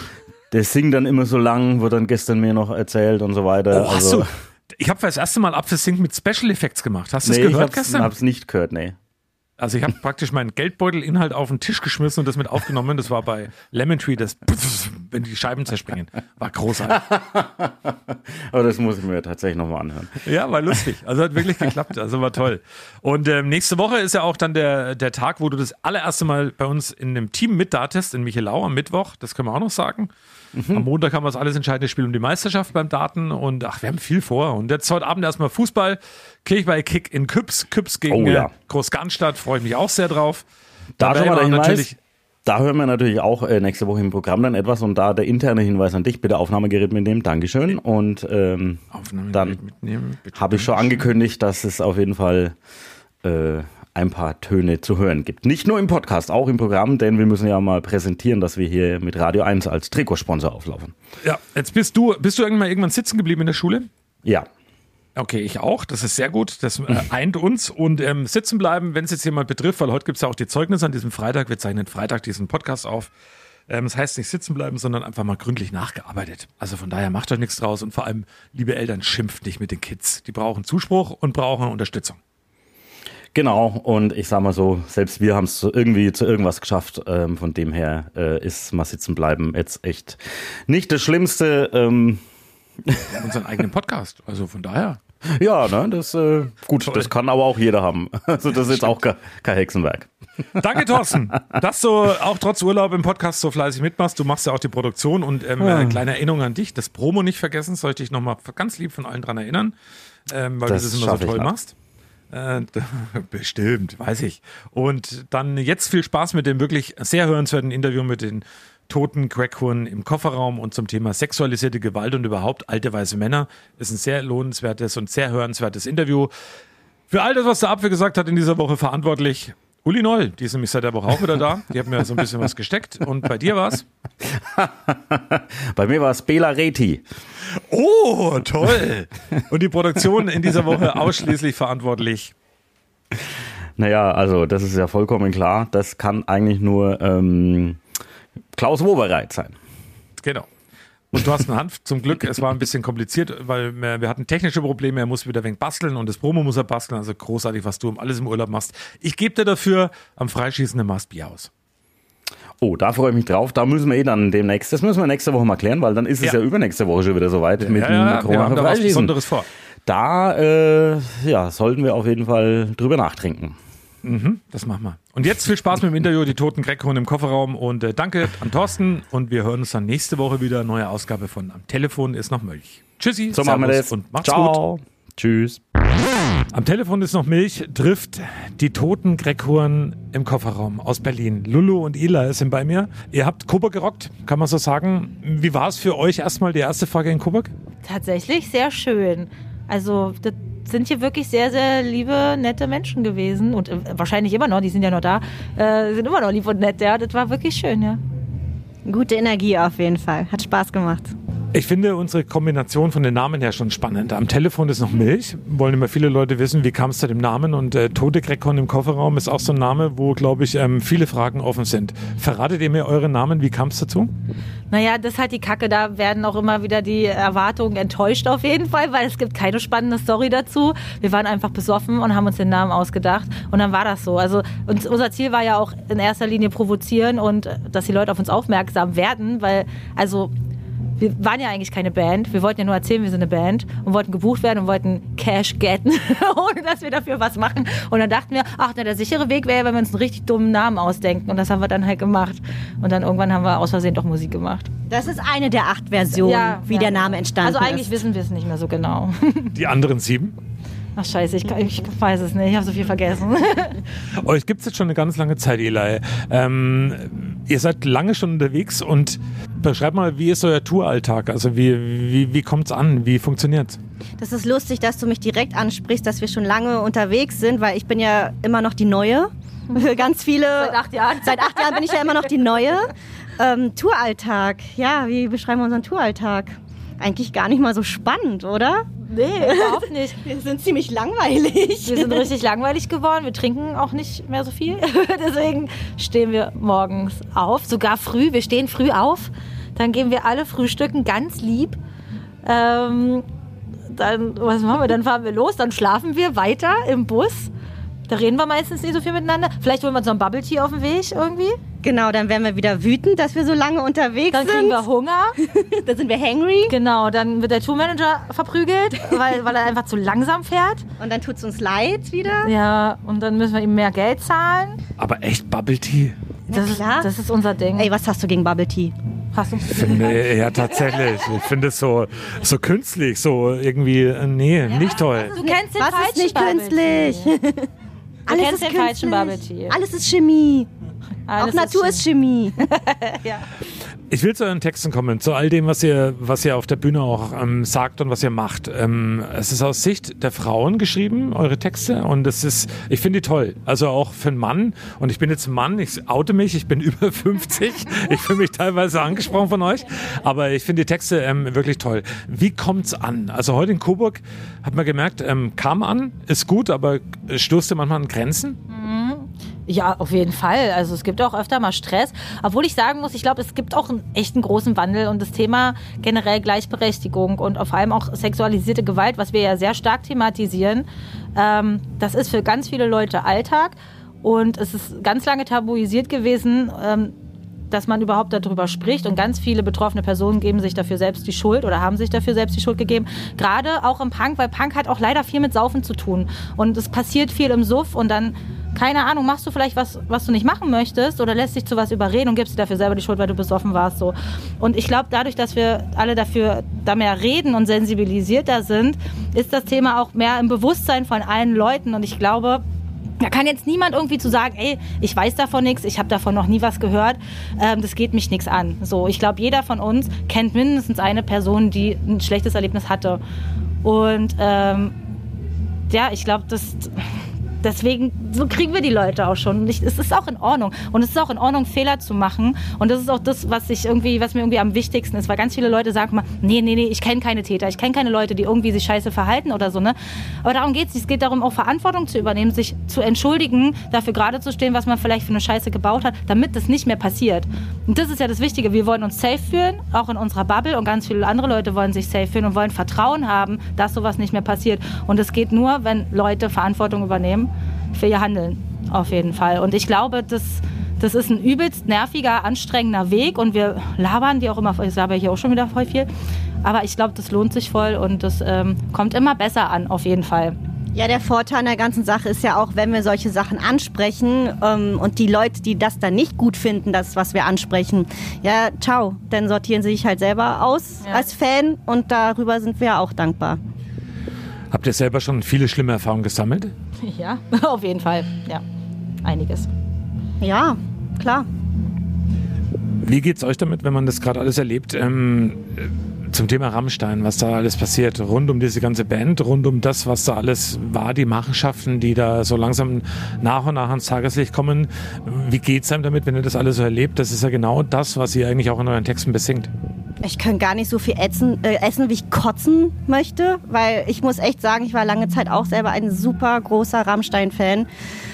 der singt dann immer so lang, wurde dann gestern mir noch erzählt und so weiter. Oh, hast also, du? Ich habe das erste Mal Apfel Sync mit Special Effects gemacht. Hast du nee, das ich gehört hab's, gestern? hab's nicht gehört, nee. Also ich habe praktisch meinen Geldbeutelinhalt auf den Tisch geschmissen und das mit aufgenommen. Das war bei Lemon Tree, das wenn die Scheiben zerspringen. War großartig. Aber das muss ich mir tatsächlich nochmal anhören. Ja, war lustig. Also hat wirklich geklappt. Also war toll. Und ähm, nächste Woche ist ja auch dann der, der Tag, wo du das allererste Mal bei uns in einem Team mitdatest, in Michelau am Mittwoch. Das können wir auch noch sagen. Mhm. Am Montag haben wir das alles entscheidende Spiel um die Meisterschaft beim Daten. Und ach, wir haben viel vor. Und jetzt heute Abend erstmal Fußball. Kirchweih Kick in Küps. Küps gegen Oh ja. äh, Großgarnstadt. Freue ich mich auch sehr drauf. Da schon mal der Hinweis. Da hören wir natürlich auch äh, nächste Woche im Programm dann etwas und da der interne Hinweis an dich, bitte Aufnahmegerät mitnehmen, Dankeschön. Und ähm, dann habe ich schon angekündigt, dass es auf jeden Fall äh, ein paar Töne zu hören gibt. Nicht nur im Podcast, auch im Programm, denn wir müssen ja mal präsentieren, dass wir hier mit Radio 1 als Trikotsponsor auflaufen. Ja, jetzt bist du, bist du irgendwann, irgendwann sitzen geblieben in der Schule? Ja. Okay, ich auch. Das ist sehr gut. Das äh, eint uns. Und ähm, sitzen bleiben, wenn es jetzt jemand betrifft, weil heute gibt es ja auch die Zeugnisse an diesem Freitag. Wir zeichnen Freitag diesen Podcast auf. Ähm, das heißt nicht sitzen bleiben, sondern einfach mal gründlich nachgearbeitet. Also von daher macht euch nichts draus. Und vor allem, liebe Eltern, schimpft nicht mit den Kids. Die brauchen Zuspruch und brauchen Unterstützung. Genau, und ich sag mal so, selbst wir haben es irgendwie zu irgendwas geschafft. Ähm, von dem her äh, ist mal sitzen bleiben jetzt echt nicht das Schlimmste. Ähm, unseren eigenen Podcast. Also von daher. Ja, ne, das, äh, gut, das kann aber auch jeder haben. Also das ist jetzt auch ke- kein Hexenwerk. Danke, Thorsten, dass du auch trotz Urlaub im Podcast so fleißig mitmachst. Du machst ja auch die Produktion und ähm, Ja. äh, kleine Erinnerung an dich, das Promo nicht vergessen, soll ich dich nochmal ganz lieb von allen dran erinnern, ähm, weil Das du das immer so toll machst. Äh, bestimmt, weiß ich. Und dann jetzt viel Spaß mit dem wirklich sehr hörenswerten Interview mit den toten Crackhuren im Kofferraum und zum Thema sexualisierte Gewalt und überhaupt alte weiße Männer. Ist ein sehr lohnenswertes und sehr hörenswertes Interview. Für all das, was der Apfel gesagt hat in dieser Woche verantwortlich Uli Noll, die ist nämlich seit der Woche auch wieder da. Die hat mir so ein bisschen was gesteckt. Und bei dir war's? Bei mir war es Bela Reti. Oh, toll. Und die Produktion in dieser Woche ausschließlich verantwortlich. Naja, also das ist ja vollkommen klar. Das kann eigentlich nur ähm, Klaus Wobereit sein. Genau. Und du hast eine Hand zum Glück. Es war ein bisschen kompliziert, weil wir, wir hatten technische Probleme. Er muss wieder wenig basteln und das Promo muss er basteln. Also großartig, was du alles im Urlaub machst. Ich gebe dir dafür am Freischießen eine Maß Bier aus. Oh, da freue ich mich drauf. Da müssen wir eh dann demnächst, das müssen wir nächste Woche mal klären, weil dann ist es ja, Ja. übernächste Woche schon wieder soweit mit ja, dem ja, wir Corona haben da was. Besonderes vor. Da äh, ja, sollten wir auf jeden Fall drüber nachtrinken. Mhm, das machen wir. Und jetzt viel Spaß mit dem Interview, die toten Crackhuhn im Kofferraum. Und äh, danke an Thorsten. Und wir hören uns dann nächste Woche wieder. Neue Ausgabe von Am Telefon ist noch Mölch. Tschüssi. So machen wir das. Und macht's gut. Ciao. Tschüss. Am Telefon ist noch Milch, trifft die toten Greckhuren im Kofferraum aus Berlin. Lulu und Ila sind bei mir. Ihr habt Coburg gerockt, kann man so sagen. Wie war es für euch erstmal die erste Frage in Coburg? Tatsächlich sehr schön. Also, das sind hier wirklich sehr, sehr liebe, nette Menschen gewesen. Und äh, wahrscheinlich immer noch, die sind ja noch da, äh, sind immer noch lieb und nett, ja. Das war wirklich schön, ja. Gute Energie auf jeden Fall. Hat Spaß gemacht. Ich finde unsere Kombination von den Namen her schon spannend. Am Telefon ist noch Milch. Wollen immer viele Leute wissen, wie kam es zu dem Namen? Und äh, Tote Greckhorn im Kofferraum ist auch so ein Name, wo, glaube ich, ähm, viele Fragen offen sind. Verratet ihr mir eure Namen? Wie kam es dazu? Naja, das ist halt die Kacke. Da werden auch immer wieder die Erwartungen enttäuscht auf jeden Fall, weil es gibt keine spannende Story dazu. Wir waren einfach besoffen und haben uns den Namen ausgedacht. Und dann war das so. Also uns, unser Ziel war ja auch in erster Linie provozieren und äh, dass die Leute auf uns aufmerksam werden, weil also wir waren ja eigentlich keine Band. Wir wollten ja nur erzählen, wir sind eine Band und wollten gebucht werden und wollten Cash getten, ohne dass wir dafür was machen. Und dann dachten wir, ach, na, der sichere Weg wäre, wenn wir uns einen richtig dummen Namen ausdenken. Und das haben wir dann halt gemacht. Und dann irgendwann haben wir aus Versehen doch Musik gemacht. Das ist eine der acht Versionen, wie der Name entstanden Also eigentlich ist. wissen wir es nicht mehr so genau. Die anderen sieben? Ach scheiße, ich, ich weiß es nicht. Ich habe so viel vergessen. Euch gibt es jetzt schon eine ganz lange Zeit, Eli. Ähm, ihr seid lange schon unterwegs und beschreibt mal, wie ist euer Touralltag? Also wie, wie, wie kommt es an? Wie funktioniert's? Das ist lustig, dass du mich direkt ansprichst, dass wir schon lange unterwegs sind, weil ich bin ja immer noch die Neue. Ganz viele. Seit acht Jahren. Seit acht Jahren bin ich ja immer noch die Neue. Ähm, Touralltag. Ja, wie beschreiben wir unseren Touralltag? Eigentlich gar nicht mal so spannend, oder? Nee, überhaupt nicht. Wir sind ziemlich langweilig. Wir sind richtig langweilig geworden. Wir trinken auch nicht mehr so viel. Deswegen stehen wir morgens auf, sogar früh. Wir stehen früh auf. Dann gehen wir alle frühstücken, ganz lieb. Ähm, dann, was machen wir? Dann fahren wir los, dann schlafen wir weiter im Bus. Da reden wir meistens nicht so viel miteinander. Vielleicht holen wir uns noch ein Bubble Tea auf dem Weg irgendwie. Genau, dann werden wir wieder wütend, dass wir so lange unterwegs Dann sind. kriegen wir Hunger. dann sind wir hangry. Genau, dann wird der Tourmanager verprügelt, weil, weil er einfach zu langsam fährt. Und dann tut es uns leid wieder. Ja, und dann müssen wir ihm mehr Geld zahlen. Aber echt Bubble Tea? Das, ist, das ist unser Ding. Ey, was hast du gegen Bubble Tea? Hast du? Finde, ja, tatsächlich. Ich finde es so, so künstlich, so irgendwie, äh, nee, nicht toll. Du kennst den Was falschen ist nicht Bubble künstlich? Du Alles kennst ist den falschen künstlich. Bubble Tea. Alles ist Chemie. Alles Auch Natur ist Chemie. Ich will zu euren Texten kommen, zu all dem, was ihr, was ihr auf der Bühne auch ähm, sagt und was ihr macht. Ähm, es ist aus Sicht der Frauen geschrieben, eure Texte, und es ist, ich finde die toll. Also auch für einen Mann. Und ich bin jetzt ein Mann, ich oute mich, ich bin über 50. Ich fühle mich teilweise angesprochen von euch, aber ich finde die Texte ähm, wirklich toll. Wie kommt's an? Also heute in Coburg hat man gemerkt, ähm, kam an, ist gut, aber stoßt ihr manchmal an Grenzen? Ja, auf jeden Fall. Also es gibt auch öfter mal Stress. Obwohl ich sagen muss, ich glaube, es gibt auch einen echten großen Wandel und das Thema generell Gleichberechtigung und vor allem auch sexualisierte Gewalt, was wir ja sehr stark thematisieren, ähm, das ist für ganz viele Leute Alltag und es ist ganz lange tabuisiert gewesen. Ähm, dass man überhaupt darüber spricht und ganz viele betroffene Personen geben sich dafür selbst die Schuld oder haben sich dafür selbst die Schuld gegeben. Gerade auch im Punk, weil Punk hat auch leider viel mit Saufen zu tun und es passiert viel im Suff und dann keine Ahnung, machst du vielleicht was, was du nicht machen möchtest oder lässt dich zu was überreden und gibst dir dafür selber die Schuld, weil du besoffen warst. So. Und ich glaube, dadurch, dass wir alle dafür da mehr reden und sensibilisierter sind, ist das Thema auch mehr im Bewusstsein von allen Leuten. Und ich glaube, da kann jetzt niemand irgendwie zu sagen, ey, ich weiß davon nichts, ich habe davon noch nie was gehört, ähm, das geht mich nichts an. So, ich glaube, jeder von uns kennt mindestens eine Person, die ein schlechtes Erlebnis hatte. Und ähm, ja, ich glaube, das deswegen, so kriegen wir die Leute auch schon. Ich, es ist auch in Ordnung. Und es ist auch in Ordnung, Fehler zu machen. Und das ist auch das, was ich irgendwie, was mir irgendwie am wichtigsten ist. Weil ganz viele Leute sagen mal, nee, nee, nee, ich kenne keine Täter, ich kenne keine Leute, die irgendwie sich scheiße verhalten oder so, ne? Aber darum geht es. Es geht darum, auch Verantwortung zu übernehmen, sich zu entschuldigen, dafür gerade zu stehen, was man vielleicht für eine Scheiße gebaut hat, damit das nicht mehr passiert. Und das ist ja das Wichtige. Wir wollen uns safe fühlen, auch in unserer Bubble. Und ganz viele andere Leute wollen sich safe fühlen und wollen Vertrauen haben, dass sowas nicht mehr passiert. Und es geht nur, wenn Leute Verantwortung übernehmen für ihr Handeln. Auf jeden Fall. Und ich glaube, das, das ist ein übelst nerviger, anstrengender Weg. Und wir labern die auch immer, ich laber hier auch schon wieder voll viel. Aber ich glaube, das lohnt sich voll und das ähm, kommt immer besser an, auf jeden Fall. Ja, der Vorteil an der ganzen Sache ist ja auch, wenn wir solche Sachen ansprechen ähm, und die Leute, die das dann nicht gut finden, das, was wir ansprechen, ja, ciao, dann sortieren sie sich halt selber aus Ja. als Fan und darüber sind wir auch dankbar. Habt ihr selber schon viele schlimme Erfahrungen gesammelt? Ja, auf jeden Fall. Ja, einiges. Ja, klar. Wie geht's euch damit, wenn man das gerade alles erlebt? Ähm, äh, zum Thema Rammstein, was da alles passiert, rund um diese ganze Band, rund um das, was da alles war, die Machenschaften, die da so langsam nach und nach ans Tageslicht kommen. Wie geht's einem damit, wenn ihr das alles so erlebt? Das ist ja genau das, was ihr eigentlich auch in euren Texten besingt. Ich kann gar nicht so viel essen, äh, essen, wie ich kotzen möchte, weil ich muss echt sagen, ich war lange Zeit auch selber ein super großer Rammstein-Fan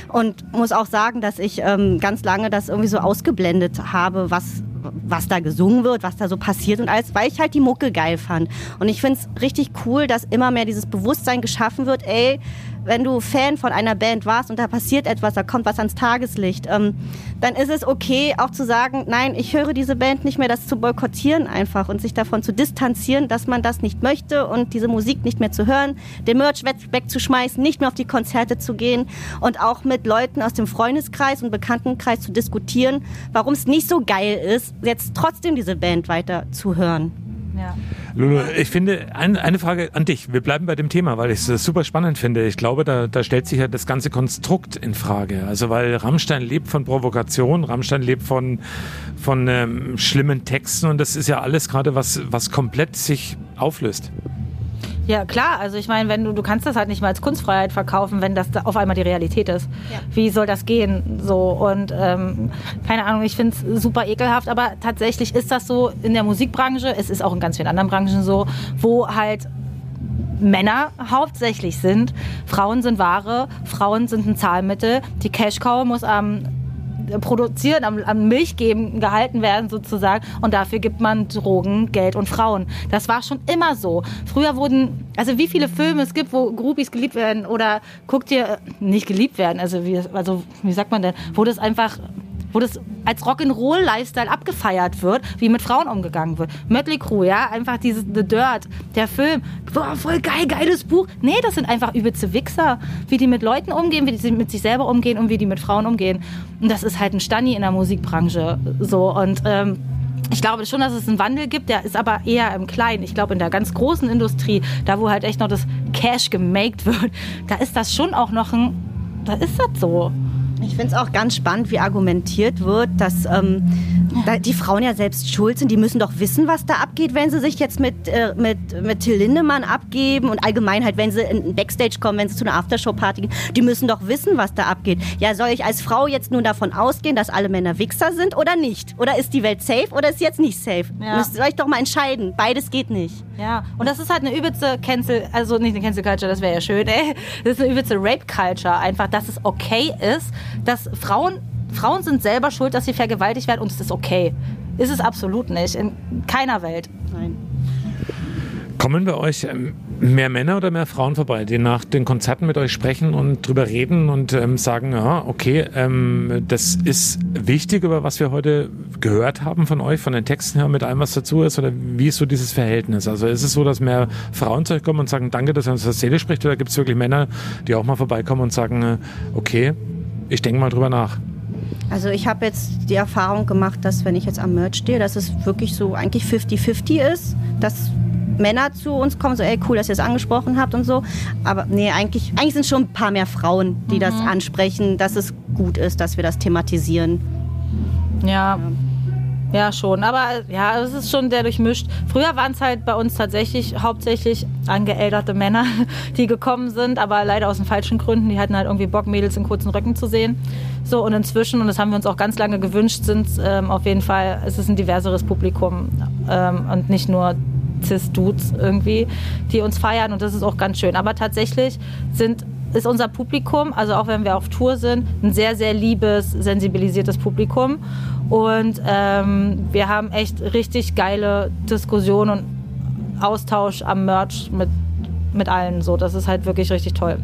und muss auch sagen, dass ich ähm, ganz lange das irgendwie so ausgeblendet habe, was was da gesungen wird, was da so passiert und alles, weil ich halt die Mucke geil fand. Und ich finde es richtig cool, dass immer mehr dieses Bewusstsein geschaffen wird, ey, wenn du Fan von einer Band warst und da passiert etwas, da kommt was ans Tageslicht, ähm, dann ist es okay, auch zu sagen, nein, ich höre diese Band nicht mehr, das zu boykottieren einfach und sich davon zu distanzieren, dass man das nicht möchte und diese Musik nicht mehr zu hören, den Merch weg- wegzuschmeißen, nicht mehr auf die Konzerte zu gehen und auch mit Leuten aus dem Freundeskreis und Bekanntenkreis zu diskutieren, warum es nicht so geil ist, jetzt trotzdem diese Band weiter zu hören. Ja. Lulu, ich finde, ein, eine Frage an dich. Wir bleiben bei dem Thema, weil ich es super spannend finde. Ich glaube, da, da stellt sich ja das ganze Konstrukt in Frage. Also, weil Rammstein lebt von Provokation, Rammstein lebt von, von ähm, schlimmen Texten und das ist ja alles gerade, was, was komplett sich auflöst. Ja, klar. Also ich meine, wenn du, du kannst das halt nicht mal als Kunstfreiheit verkaufen, wenn das da auf einmal die Realität ist. Wie soll das gehen? So und ähm, keine Ahnung, ich finde es super ekelhaft, aber tatsächlich ist das so in der Musikbranche, es ist auch in ganz vielen anderen Branchen so, wo halt Männer hauptsächlich sind. Frauen sind Ware, Frauen sind ein Zahlmittel. Die Cash Cow muss am produzieren, am, am Milch geben, gehalten werden sozusagen. Und dafür gibt man Drogen, Geld und Frauen. Das war schon immer so. Früher wurden, also wie viele Filme es gibt, wo Groupies geliebt werden oder guckt ihr, nicht geliebt werden, also wie, also wie sagt man denn, wo das einfach wo das als Rock'n'Roll-Lifestyle abgefeiert wird, wie mit Frauen umgegangen wird. Mötley Crüe, ja, einfach dieses The Dirt, der Film, boah, voll geil, geiles Buch. Nee, das sind einfach übelste Wichser, wie die mit Leuten umgehen, wie die mit sich selber umgehen und wie die mit Frauen umgehen. Und das ist halt ein Stani in der Musikbranche, so und ähm, ich glaube schon, dass es einen Wandel gibt, der ist aber eher im Kleinen. Ich glaube, in der ganz großen Industrie, da wo halt echt noch das Cash gemaked wird, da ist das schon auch noch ein, da ist das so. Ich finde es auch ganz spannend, wie argumentiert wird, dass ähm, da die Frauen ja selbst schuld sind. Die müssen doch wissen, was da abgeht, wenn sie sich jetzt mit, äh, mit, mit Till Lindemann abgeben und allgemein halt, wenn sie in den Backstage kommen, wenn sie zu einer Aftershow-Party gehen. Die müssen doch wissen, was da abgeht. Ja, soll ich als Frau jetzt nun davon ausgehen, dass alle Männer Wichser sind oder nicht? Oder ist die Welt safe oder ist sie jetzt nicht safe? Ja. Müsst ihr euch doch mal entscheiden. Beides geht nicht. Ja, und das ist halt eine übelste Cancel, also nicht eine Cancel Culture, das wäre ja schön, ey. Das ist eine übelste Rape Culture, einfach, dass es okay ist, dass Frauen, Frauen sind selber schuld, dass sie vergewaltigt werden und es ist okay. Ist es absolut nicht, in keiner Welt. Nein. Kommen bei euch ähm, mehr Männer oder mehr Frauen vorbei, die nach den Konzerten mit euch sprechen und drüber reden und ähm, sagen, ja, okay, ähm, das ist wichtig, über was wir heute gehört haben von euch, von den Texten her, mit allem, was dazu ist, oder wie ist so dieses Verhältnis? Also ist es so, dass mehr Frauen zu euch kommen und sagen, danke, dass ihr uns das Seele spricht, oder gibt es wirklich Männer, die auch mal vorbeikommen und sagen, äh, okay, ich denke mal drüber nach? Also ich habe jetzt die Erfahrung gemacht, dass wenn ich jetzt am Merch stehe, dass es wirklich so eigentlich 50-50 ist, dass Männer zu uns kommen, so ey, cool, dass ihr es angesprochen habt und so. Aber nee, eigentlich, eigentlich sind schon ein paar mehr Frauen, die das ansprechen, dass es gut ist, dass wir das thematisieren. Ja. Ja, schon. Aber ja, es ist schon sehr durchmischt. Früher waren es halt bei uns tatsächlich hauptsächlich angeälterte Männer, die gekommen sind, aber leider aus den falschen Gründen. Die hatten halt irgendwie Bock, Mädels in kurzen Röcken zu sehen. So, und inzwischen, und das haben wir uns auch ganz lange gewünscht, sind ähm, auf jeden Fall, es ist ein diverseres Publikum ähm, und nicht nur Cis-Dudes irgendwie, die uns feiern und das ist auch ganz schön. Aber tatsächlich sind ist unser Publikum, also auch wenn wir auf Tour sind, ein sehr, sehr liebes, sensibilisiertes Publikum. Und ähm, wir haben echt richtig geile Diskussionen und Austausch am Merch mit, mit allen. So, das ist halt wirklich richtig toll.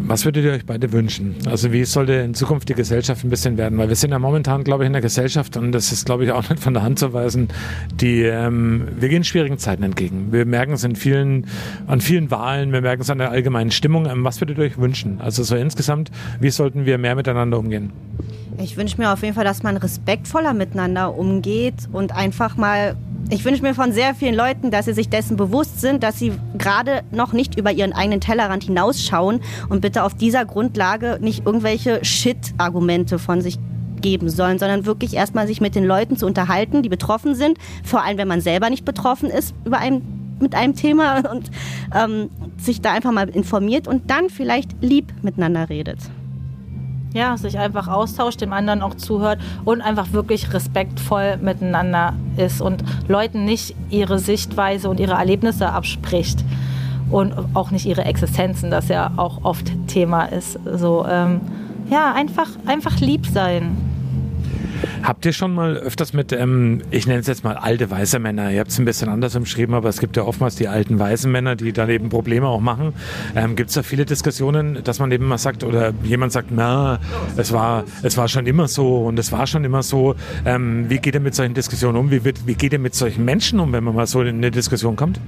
Was würdet ihr euch beide wünschen? Also wie sollte in Zukunft die Gesellschaft ein bisschen werden? Weil wir sind ja momentan, glaube ich, in der Gesellschaft und das ist, glaube ich, auch nicht von der Hand zu weisen, die, ähm, wir gehen schwierigen Zeiten entgegen. Wir merken es in vielen, an vielen Wahlen, wir merken es an der allgemeinen Stimmung. Ähm, was würdet ihr euch wünschen? Also so insgesamt, wie sollten wir mehr miteinander umgehen? Ich wünsche mir auf jeden Fall, dass man respektvoller miteinander umgeht und einfach mal. Ich wünsche mir von sehr vielen Leuten, dass sie sich dessen bewusst sind, dass sie gerade noch nicht über ihren eigenen Tellerrand hinausschauen und bitte auf dieser Grundlage nicht irgendwelche Shit-Argumente von sich geben sollen, sondern wirklich erstmal sich mit den Leuten zu unterhalten, die betroffen sind, vor allem wenn man selber nicht betroffen ist über ein, mit einem Thema und ähm, sich da einfach mal informiert und dann vielleicht lieb miteinander redet. Ja, sich einfach austauscht, dem anderen auch zuhört und einfach wirklich respektvoll miteinander ist und Leuten nicht ihre Sichtweise und ihre Erlebnisse abspricht und auch nicht ihre Existenzen, das ja auch oft Thema ist. So, ähm, ja, einfach, einfach lieb sein. Habt ihr schon mal öfters mit, ähm, ich nenne es jetzt mal alte weiße Männer, ihr habt es ein bisschen anders umschrieben, aber es gibt ja oftmals die alten weißen Männer, die dann eben Probleme auch machen. Ähm, gibt es da viele Diskussionen, dass man eben mal sagt, oder jemand sagt, na, es war, es war schon immer so und es war schon immer so. Ähm, wie geht ihr mit solchen Diskussionen um? Wie, wird, wie geht ihr mit solchen Menschen um, wenn man mal so in eine Diskussion kommt?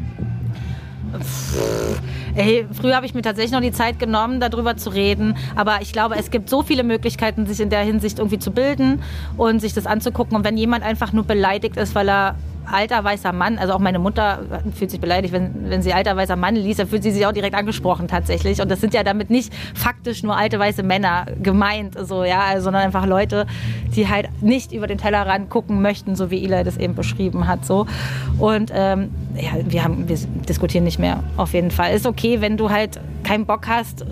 Ey, früher habe ich mir tatsächlich noch die Zeit genommen, darüber zu reden. Aber ich glaube, es gibt so viele Möglichkeiten, sich in der Hinsicht irgendwie zu bilden und sich das anzugucken. Und wenn jemand einfach nur beleidigt ist, weil er alter weißer Mann, also auch meine Mutter fühlt sich beleidigt, wenn, wenn sie alter weißer Mann liest, dann fühlt sie sich auch direkt angesprochen tatsächlich. Und das sind ja damit nicht faktisch nur alte weiße Männer gemeint, so, ja, also, sondern einfach Leute, die halt nicht über den Tellerrand gucken möchten, so wie Eli das eben beschrieben hat. So. Und ähm, ja, wir, haben, wir diskutieren nicht mehr, auf jeden Fall. Ist okay, wenn du halt keinen Bock hast,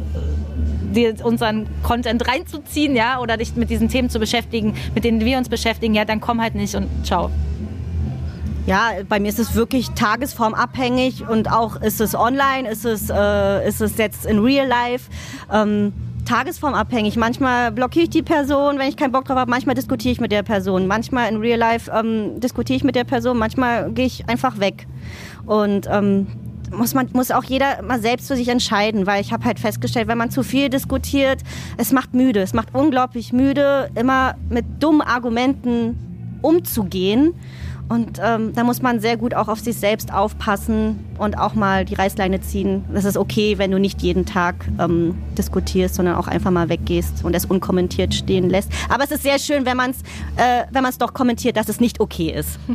unseren Content reinzuziehen, ja, oder dich mit diesen Themen zu beschäftigen, mit denen wir uns beschäftigen, ja, dann komm halt nicht und ciao. Ja, bei mir ist es wirklich tagesformabhängig und auch ist es online, ist es, äh, ist es jetzt in real life. Ähm, tagesformabhängig. Manchmal blockiere ich die Person, wenn ich keinen Bock drauf habe. Manchmal diskutiere ich mit der Person. Manchmal in real life ähm, diskutiere ich mit der Person. Manchmal gehe ich einfach weg. Und ähm, muss man muss auch jeder mal selbst für sich entscheiden, weil ich habe halt festgestellt, wenn man zu viel diskutiert, es macht müde. Es macht unglaublich müde, immer mit dummen Argumenten umzugehen. Und ähm, da muss man sehr gut auch auf sich selbst aufpassen und auch mal die Reißleine ziehen. Das ist okay, wenn du nicht jeden Tag ähm, diskutierst, sondern auch einfach mal weggehst und es unkommentiert stehen lässt. Aber es ist sehr schön, wenn man es äh, doch kommentiert, dass es nicht okay ist.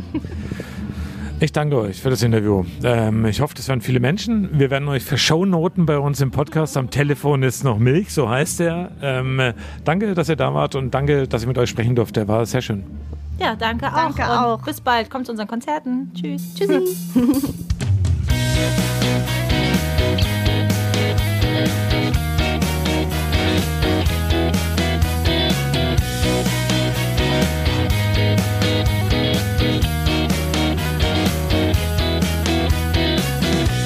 Ich danke euch für das Interview. Ähm, ich hoffe, das werden viele Menschen. Wir werden euch für Shownoten bei uns im Podcast. Am Telefon ist noch Milch, so heißt er. Ähm, danke, dass ihr da wart und danke, dass ich mit euch sprechen durfte. War sehr schön. Ja, danke, danke auch. auch. bis bald. Kommt zu unseren Konzerten. Tschüss. Tschüssi.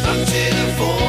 Am Telefon